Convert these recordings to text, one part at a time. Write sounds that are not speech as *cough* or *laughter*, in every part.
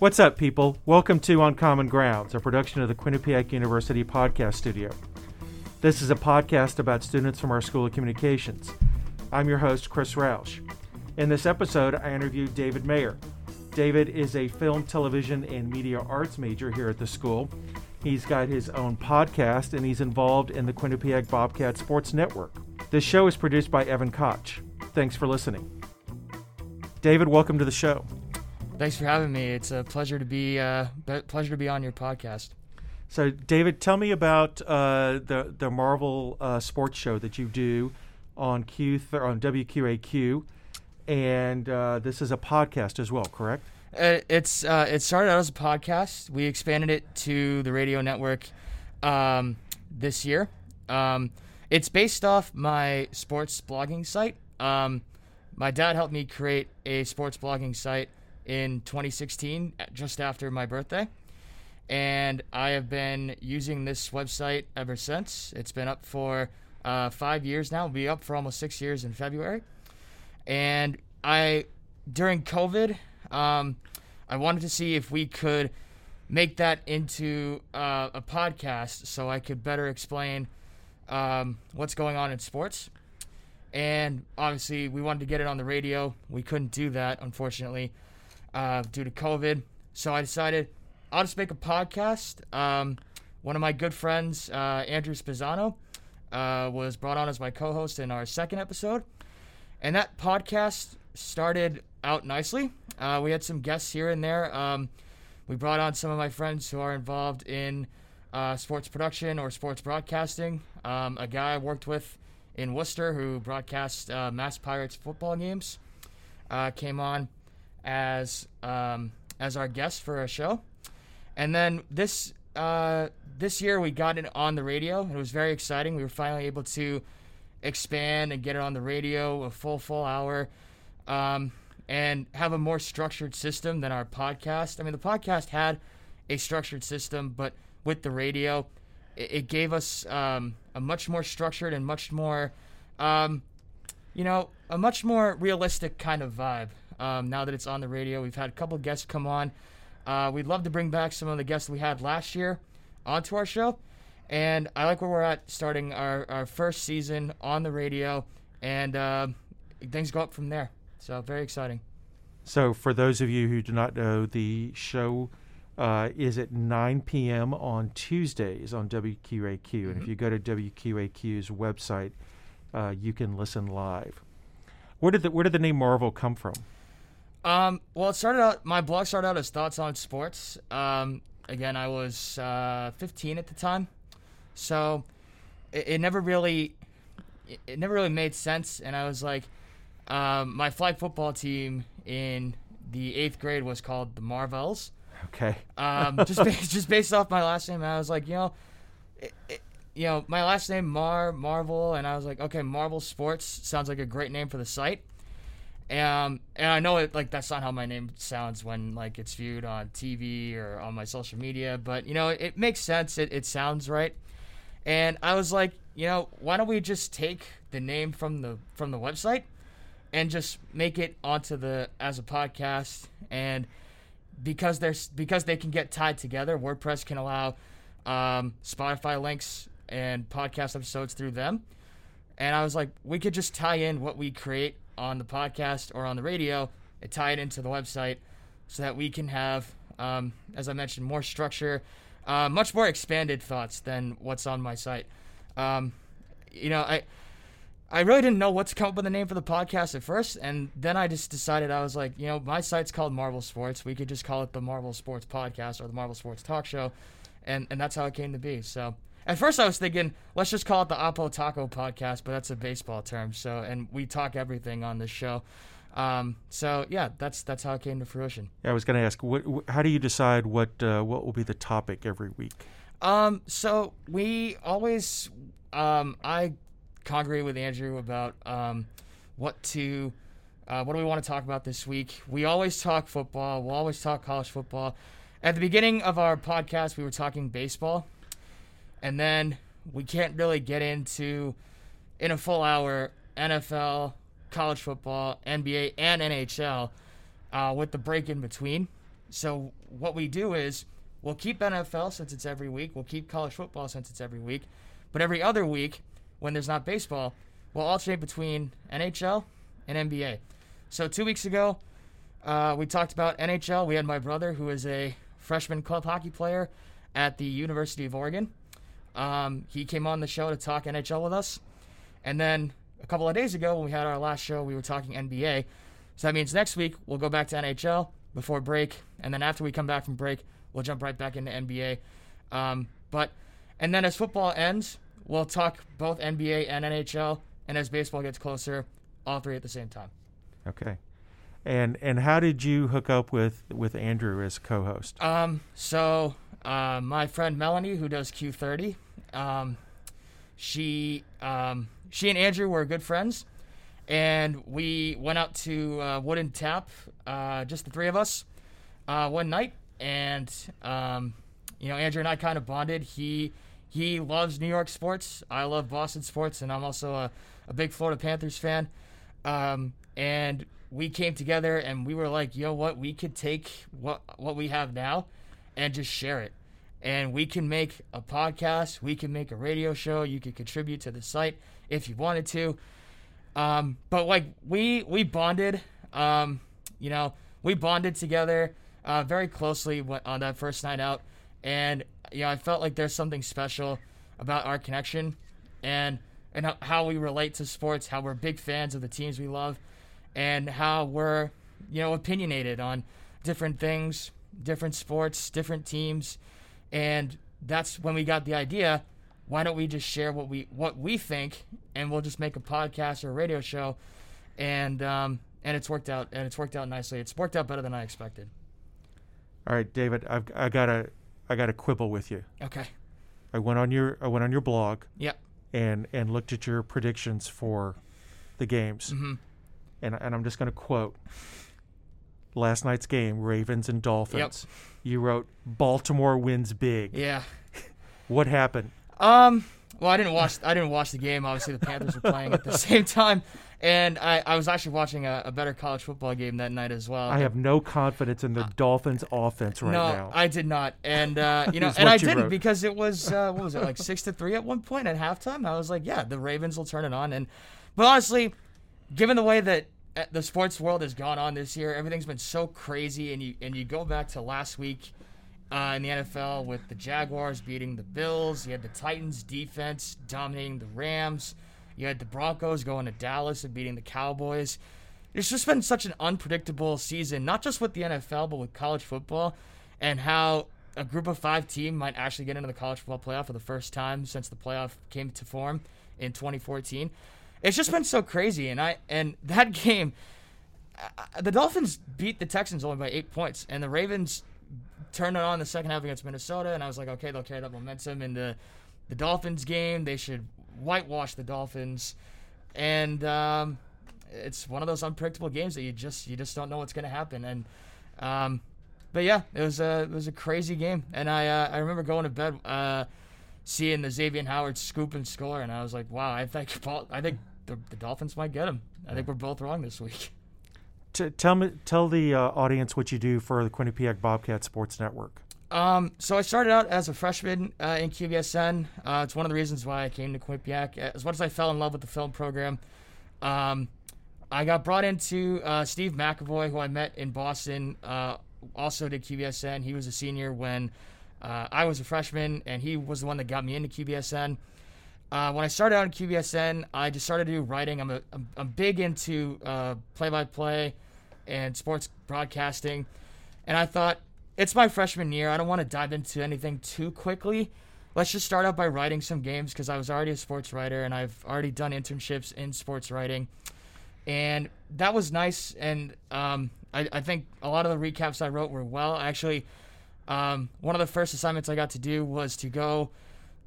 What's up, people? Welcome to Uncommon Grounds, a production of the Quinnipiac University Podcast Studio. This is a podcast about students from our School of Communications. I'm your host, Chris Roush. In this episode, I interviewed David Mayer. David is a film, television, and media arts major here at the school. He's got his own podcast and he's involved in the Quinnipiac Bobcat Sports Network. This show is produced by Evan Koch. Thanks for listening. David, welcome to the show. Thanks for having me. It's a pleasure to be uh, pleasure to be on your podcast. So, David, tell me about uh, the the Marvel uh, sports show that you do on Q th- on WQAQ, and uh, this is a podcast as well, correct? Uh, it's uh, it started out as a podcast. We expanded it to the radio network um, this year. Um, it's based off my sports blogging site. Um, my dad helped me create a sports blogging site in 2016, just after my birthday. And I have been using this website ever since. It's been up for uh, five years now. It'll be up for almost six years in February. And I, during COVID, um, I wanted to see if we could make that into uh, a podcast so I could better explain um, what's going on in sports. And obviously, we wanted to get it on the radio. We couldn't do that, unfortunately uh, due to COVID. So I decided I'll just make a podcast. Um, one of my good friends, uh, Andrew Spizzano, uh, was brought on as my co host in our second episode. And that podcast started out nicely. Uh, we had some guests here and there. Um, we brought on some of my friends who are involved in uh, sports production or sports broadcasting. Um, a guy I worked with in Worcester who broadcasts uh, Mass Pirates football games uh, came on as um, as our guest for a show, and then this uh, this year we got it on the radio. It was very exciting. We were finally able to expand and get it on the radio a full full hour, um, and have a more structured system than our podcast. I mean, the podcast had a structured system, but with the radio, it, it gave us um, a much more structured and much more, um, you know, a much more realistic kind of vibe um, now that it's on the radio. We've had a couple guests come on. Uh, we'd love to bring back some of the guests we had last year onto our show. And I like where we're at starting our, our first season on the radio, and uh, things go up from there. So, very exciting. So, for those of you who do not know, the show uh, is at 9 p.m. on Tuesdays on WQAQ. Mm-hmm. And if mm-hmm. you go to WQAQ's website, uh, you can listen live. Where did the where did the name Marvel come from? Um, well, it started out. My blog started out as thoughts on sports. Um, again, I was uh, 15 at the time, so it, it never really, it, it, never really made sense. And I was like, um, my flag football team in the eighth grade was called the Marvels. Okay. um, *laughs* just based, just based off my last name, I was like, you know, it, you know, my last name Mar Marvel, and I was like, okay, Marvel Sports sounds like a great name for the site. Um, and I know it like that's not how my name sounds when like it's viewed on TV or on my social media, but you know it, makes sense. It, it sounds right. And I was like, you know, why don't we just take the name from the from the website and just make it onto the as a podcast and because there's because they can get tied together, WordPress can allow um, Spotify links and podcast episodes through them. And I was like, we could just tie in what we create on the podcast or on the radio and tie it into the website so that we can have, um, as I mentioned, more structure, uh, much more expanded thoughts than what's on my site. Um, you know, I. I really didn't know what to come up with the name for the podcast at first, and then I just decided I was like, you know, my site's called Marvel Sports. We could just call it the Marvel Sports Podcast or the Marvel Sports Talk Show, and and that's how it came to be. So at first, I was thinking, let's just call it the Apo Taco podcast, but that's a baseball term. So, and we talk everything on this show. Um, so yeah, that's that's how it came to fruition. Yeah, I was going to ask, what, wh- how do you decide what uh, what will be the topic every week? Um, so we always, um, I congregate with Andrew about um, what to, uh, what do we want to talk about this week. We always talk football. We'll always talk college football. At the beginning of our podcast, we were talking baseball and then we can't really get into in a full hour NFL, college football, NBA, and NHL uh, with the break in between. so what we do is we'll keep NFL since it's every week. We'll keep college football since it's every week. But every other week, when there's not baseball, we'll alternate between NHL and NBA. So two weeks ago, uh, we talked about NHL. We had my brother, who is a freshman club hockey player at the University of Oregon. Um, he came on the show to talk NHL with us. And then a couple of days ago, when we had our last show, we were talking NBA. So that means next week we'll go back to NHL before break, and then after we come back from break, we'll jump right back into NBA. Um, but and then as football ends, we'll talk both NBA and NHL, and as baseball gets closer, all three at the same time. Okay. And and how did you hook up with with Andrew as co-host? Um, so uh, my friend Melanie, who does Q30, um, she um, she and Andrew were good friends, and we went out to uh, Wooden Tap, uh, just the three of us, uh, one night, and um, you know Andrew and I kind of bonded. He he loves New York sports. I love Boston sports, and I'm also a, a big Florida Panthers fan. Um, and we came together and we were like, "Yo, what? We could take what what we have now, and just share it." And we can make a podcast. We can make a radio show. You can contribute to the site if you wanted to. Um, but like we we bonded. Um, you know, we bonded together uh, very closely on that first night out, and you know, I felt like there's something special about our connection, and and how we relate to sports, how we're big fans of the teams we love, and how we're you know opinionated on different things, different sports, different teams, and that's when we got the idea. Why don't we just share what we what we think, and we'll just make a podcast or a radio show, and um, and it's worked out and it's worked out nicely. It's worked out better than I expected. All right, David, I've I got to I got to quibble with you. Okay. I went on your I went on your blog. Yep. And and looked at your predictions for the games. Mm-hmm and, and I'm just going to quote last night's game, Ravens and Dolphins. Yep. You wrote Baltimore wins big. Yeah. what happened? Um. Well, I didn't watch. I didn't watch the game. Obviously, the Panthers were playing at the *laughs* same time, and I, I was actually watching a, a, better college football game that night as well. I have no confidence in the uh, Dolphins' offense right no, now. No, I did not, and uh, *laughs* you know, and I didn't wrote. because it was uh, what was it like six to three at one point at halftime. I was like, yeah, the Ravens will turn it on, and but honestly, given the way that the sports world has gone on this year, everything's been so crazy, and you and you go back to last week uh, in the NFL with the Jaguars beating the Bills, you had the Titans defense dominating the Rams, you had the Broncos going to Dallas and beating the Cowboys. It's just been such an unpredictable season, not just with the NFL, but with college football, and how a group of five team might actually get into the college football playoff for the first time since the playoff came to form in 2014 it's just been so crazy. And I and that *laughs* game, uh, the Dolphins beat the Texans only by eight points, and the Ravens turned it on the second half against Minnesota. And I was like, okay, they'll carry that momentum in the Dolphins game. They should whitewash the Dolphins, and um, it's one of those unpredictable games that you just you just don't know what's going to happen. And um, but yeah, it was a it was a crazy game, and I uh, I remember going to bed. Uh, seeing the Xavier Howard scoop and score, and I was like, "Wow, I think I think the, the Dolphins might get him. I think we're both wrong this week. *laughs* T- tell me, tell the uh, audience what you do for the Quinnipiac Bobcat Sports Network. Um, so I started out as a freshman uh, in QBSN. Uh, it's one of the reasons why I came to Quinnipiac. As much as I fell in love with the film program, um, I got brought into uh, Steve McAvoy, who I met in Boston, uh, also did QBSN. He was a senior when uh, I was a freshman, and he was the one that got me into QBSN. Uh, when I started out QBSN, I just started to do writing. I'm, a, I'm, I'm big into uh, play-by-play and sports broadcasting, and I thought it's my freshman year. I don't want to dive into anything too quickly. Let's just start out by writing some games because I was already a sports writer and I've already done internships in sports writing, and that was nice. And um, I, I, think a lot of the recaps I wrote were well. Actually, um, one of the first assignments I got to do was to go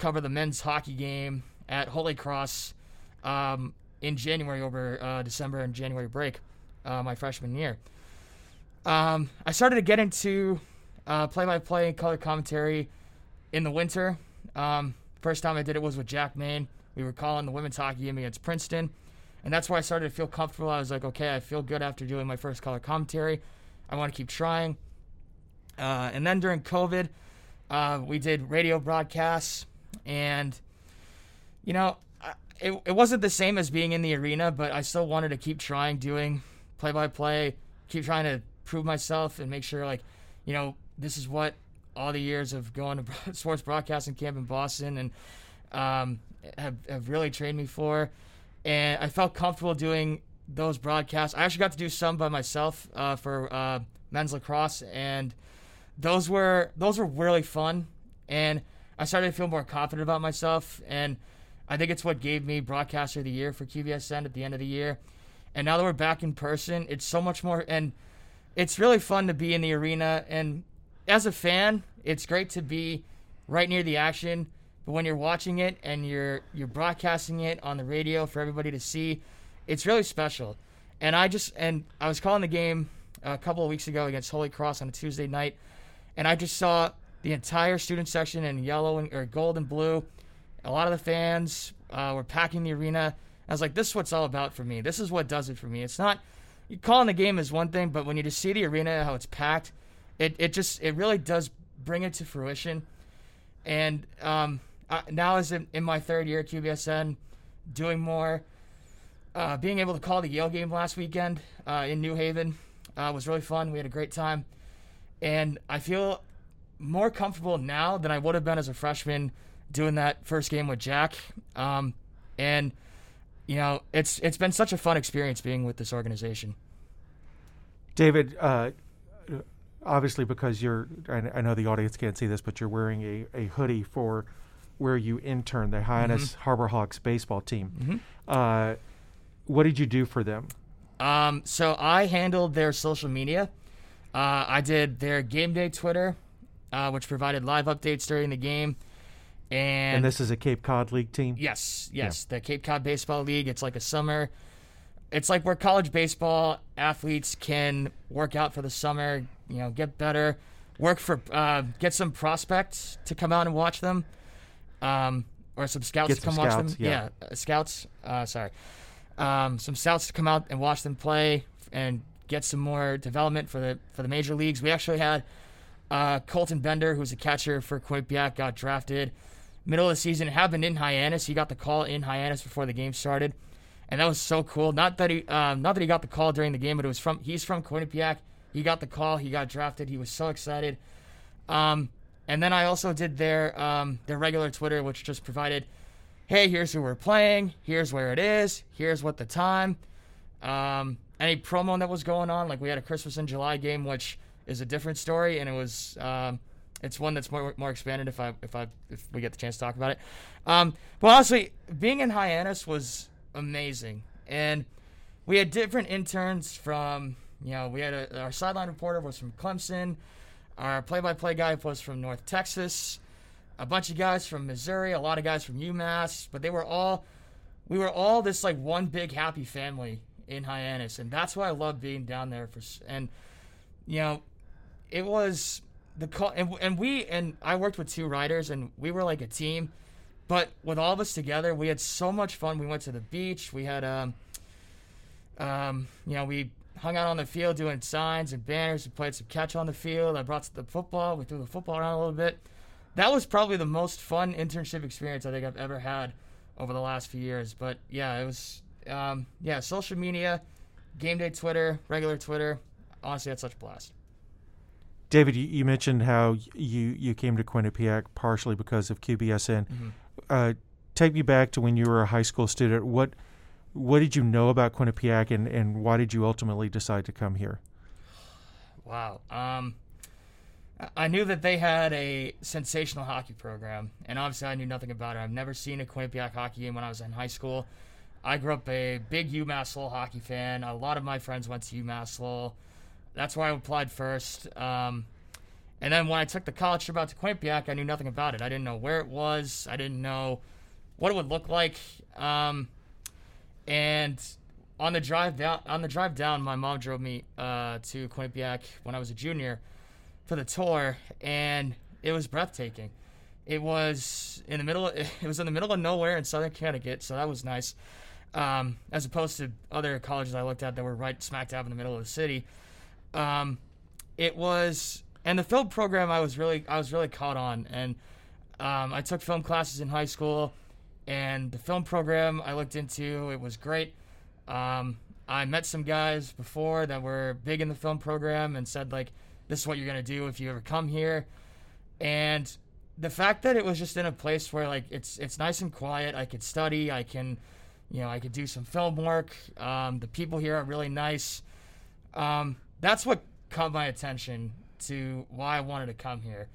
cover the men's hockey game at Holy Cross um, in January over uh, December and January break, uh, my freshman year. Um, I started to get into uh, play-by-play and color commentary in the winter. Um, first time I did it was with Jack Maine. We were calling the women's hockey game against Princeton, and that's where I started to feel comfortable. I was like, okay, I feel good after doing my first color commentary. I want to keep trying. Uh, and then during COVID, uh, we did radio broadcasts, and you know, it, it wasn't the same as being in the arena, but I still wanted to keep trying doing play by play, keep trying to prove myself and make sure, like, you know, this is what all the years of going to *laughs* sports broadcasting camp in Boston and um, have, have really trained me for. And I felt comfortable doing those broadcasts. I actually got to do some by myself uh, for uh, men's lacrosse, and those were those were really fun. And I started to feel more confident about myself, and I think it's what gave me broadcaster of the year for QBSN at the end of the year. And now that we're back in person, it's so much more and it's really fun to be in the arena and as a fan, it's great to be right near the action. But when you're watching it and you're you're broadcasting it on the radio for everybody to see, it's really special. And I just and I was calling the game a couple of weeks ago against Holy Cross on a Tuesday night, and I just saw the entire student section in yellow and or gold and blue. A lot of the fans uh, were packing the arena. I was like, this is what's all about for me. This is what does it for me. It's not you calling the game is one thing, but when you just see the arena how it's packed, it, it just it really does bring it to fruition. And um, I, now as in, in my third year at QBSN, doing more, uh, being able to call the Yale game last weekend uh, in New Haven uh, was really fun. We had a great time, and I feel more comfortable now than I would have been as a freshman doing that first game with Jack. Um, and you know, it's it's been such a fun experience being with this organization. David, uh, obviously, because you're, I, I know the audience can't see this, but you're wearing a, a hoodie for where you intern, the Hyannis Harbor Hawks baseball team. Uh, what did you do for them? Um, so I handled their social media. Uh, I did their game day Twitter, uh, which provided live updates during the game. And, And this is a Cape Cod League team. yes, yes, the Cape Cod Baseball League. It's like a summer. It's like where college baseball athletes can work out for the summer. You know, get better, work for, uh, get some prospects to come out and watch them, um, or some scouts Get to come watch scouts, them. yeah. uh, scouts. Uh, sorry, um, some scouts to come out and watch them play and get some more development for the for the major leagues. We actually had uh, Colton Bender, who's a catcher for Quinnipiac, got drafted middle of the season. Happened in Hyannis. He got the call in Hyannis before the game started, and that was so cool. Not that he um, not that he got the call during the game, but it was from he's from Quinnipiac. He got the call. He got drafted. He was so excited. Um, and then I also did their um, their regular Twitter, which just provided, hey, here's who we're playing, here's where it is, here's what the time, um, any promo that was going on. Like we had a Christmas in July game, which is a different story, and it was um, it's one that's more more expanded if I if I if we get the chance to talk about it. Um, but honestly, being in Hyannis was amazing, and we had different interns from you know we had a, our sideline reporter was from Clemson, our play-by-play guy was from North Texas, a bunch of guys from Missouri, a lot of guys from UMass, but they were all we were all this like one big happy family in Hyannis, and that's why I love being down there for and you know it was the call and, and we and I worked with two writers and we were like a team. But with all of us together we had so much fun. We went to the beach. We had um um you know we hung out on the field doing signs and banners. We played some catch on the field. I brought the football. We threw the football around a little bit. That was probably the most fun internship experience I think I've ever had over the last few years. But yeah it was um yeah social media game day Twitter regular Twitter. Honestly had such a blast David, you, you mentioned how you, you came to Quinnipiac partially because of QBSN. Uh, take me back to when you were a high school student. What what did you know about Quinnipiac, and, and why did you ultimately decide to come here? Wow. Um, I- I knew that they had a sensational hockey program, and obviously I knew nothing about it. I've never seen a Quinnipiac hockey game when I was in high school. I grew up a big UMass Lowell hockey fan. A lot of my friends went to UMass Lowell. That's why I applied first. Um, and then when I took the college trip out to Quinnipiac, I knew nothing about it. I didn't know where it was. I didn't know what it would look like. Um, and on the drive down, on the drive down, my mom drove me uh, to Quinnipiac when I was a junior for the tour, and it was breathtaking. It was in the middle. Of, *laughs* it was in the middle of nowhere in Southern Connecticut, so that was nice. Um, as opposed to other colleges I looked at that were right smack dab in the middle of the city. Um, it was and the film program I was really I was really caught on, and um, I took film classes in high school, and the film program I looked into it was great. Um, I met some guys before that were big in the film program and said like, "This is what you're gonna do if you ever come here," and the fact that it was just in a place where like it's it's nice and quiet. I could study. I can, you know, I could do some film work. Um, the people here are really nice. Um, that's what caught my attention to why I wanted to come here.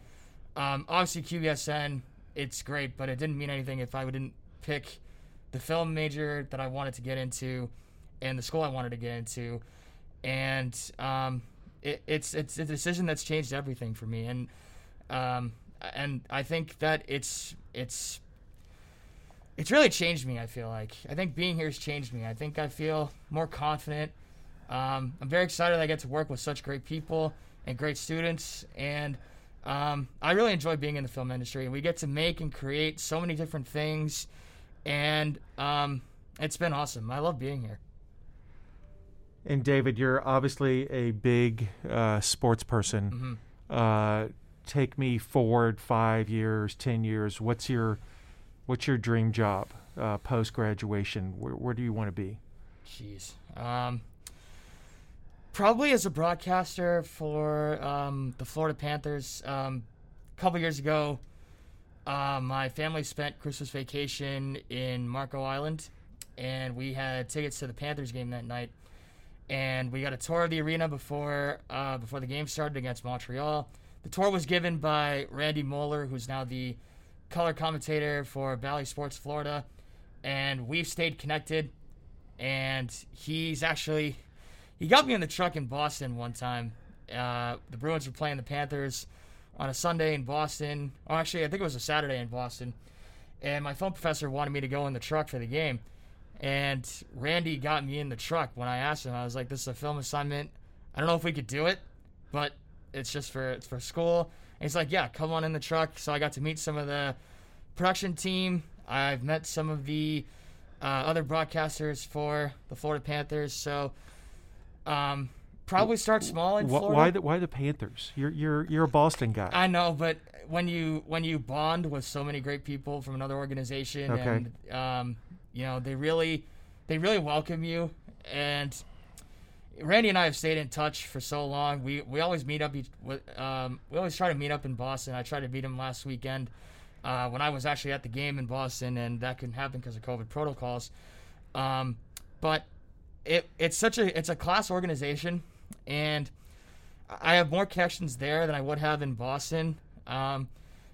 Um, obviously, QBSN, it's great, but it didn't mean anything if I didn't pick the film major that I wanted to get into and the school I wanted to get into. And um, it, it's it's a decision that's changed everything for me. And um, and I think that it's it's it's really changed me. I feel like I think being here has changed me. I think I feel more confident. Um, I'm very excited that I get to work with such great people and great students, and um, I really enjoy being in the film industry. We get to make and create so many different things, and um, it's been awesome. I love being here. And David, you're obviously a big uh, sports person. Mm-hmm. Uh, take me forward five years, ten years. What's your what's your dream job uh, post graduation? Where, where do you want to be? Jeez. Um, probably as a broadcaster for um, the Florida Panthers. Um, a couple years ago, uh, my family spent Christmas vacation in Marco Island, and we had tickets to the Panthers game that night. And we got a tour of the arena before uh, before the game started against Montreal. The tour was given by Randy Moller, who's now the color commentator for Bally Sports Florida, and we've stayed connected. And he's actually he got me in the truck in Boston one time. Uh, the Bruins were playing the Panthers on a Sunday in Boston. Or actually, I think it was a Saturday in Boston. And my phone professor wanted me to go in the truck for the game. And Randy got me in the truck when I asked him. I was like, "This is a film assignment. I don't know if we could do it, but it's just for it's for school." And he's like, "Yeah, come on in the truck." So I got to meet some of the production team. I've met some of the uh, other broadcasters for the Florida Panthers. So um, probably start small in Florida. Why the why the Panthers? You're you're you're a Boston guy. I know, but when you when you bond with so many great people from another organization, Okay. and um, you know they really they really welcome you. And Randy and I have stayed in touch for so long. We we always meet up. Um, we always try to meet up in Boston. I tried to meet him last weekend uh, when I was actually at the game in Boston, and that couldn't happen because of COVID protocols. Um, but it it's such a it's a class organization, and I have more connections there than I would have in Boston. Um,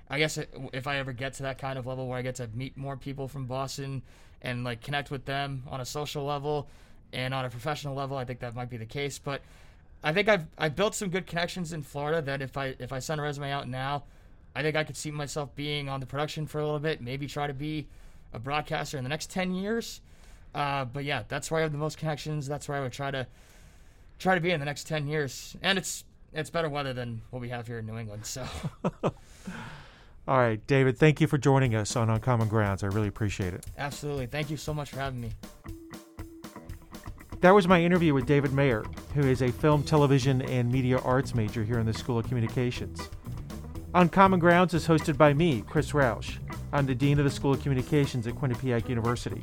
I guess if I ever get to that kind of level where I get to meet more people from Boston and like connect with them on a social level and on a professional level, I think that might be the case. But I think I've I've built some good connections in Florida that if I if I send a resume out now, I think I could see myself being on the production for a little bit, maybe try to be a broadcaster in the next ten years. Uh, but yeah, that's where I have the most connections. That's where I would try to try to be in the next ten years. And it's it's better weather than what we have here in New England. So *laughs* All right, David. Thank you for joining us on Uncommon Grounds. I really appreciate it. absolutely, thank you so much for having me. That was my interview with David Mayer, who is a film, television, and media arts major here in the School of Communications. Uncommon Grounds is hosted by me, Chris Roush. I'm the Dean of the School of Communications at Quinnipiac University.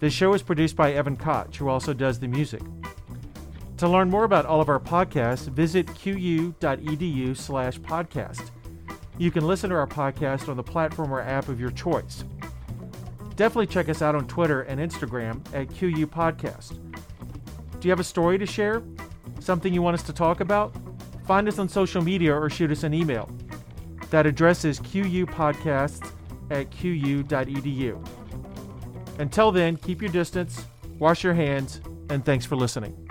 This show is produced by Evan Koch, who also does the music. To learn more about all of our podcasts, visit qu.edu slash podcast. You can listen to our podcast on the platform or app of your choice. Definitely check us out on Twitter and Instagram at QU Podcast. Do you have a story to share? Something you want us to talk about? Find us on social media or shoot us an email. That address is qupodcasts at qu.edu. Until then, keep your distance, wash your hands, and thanks for listening.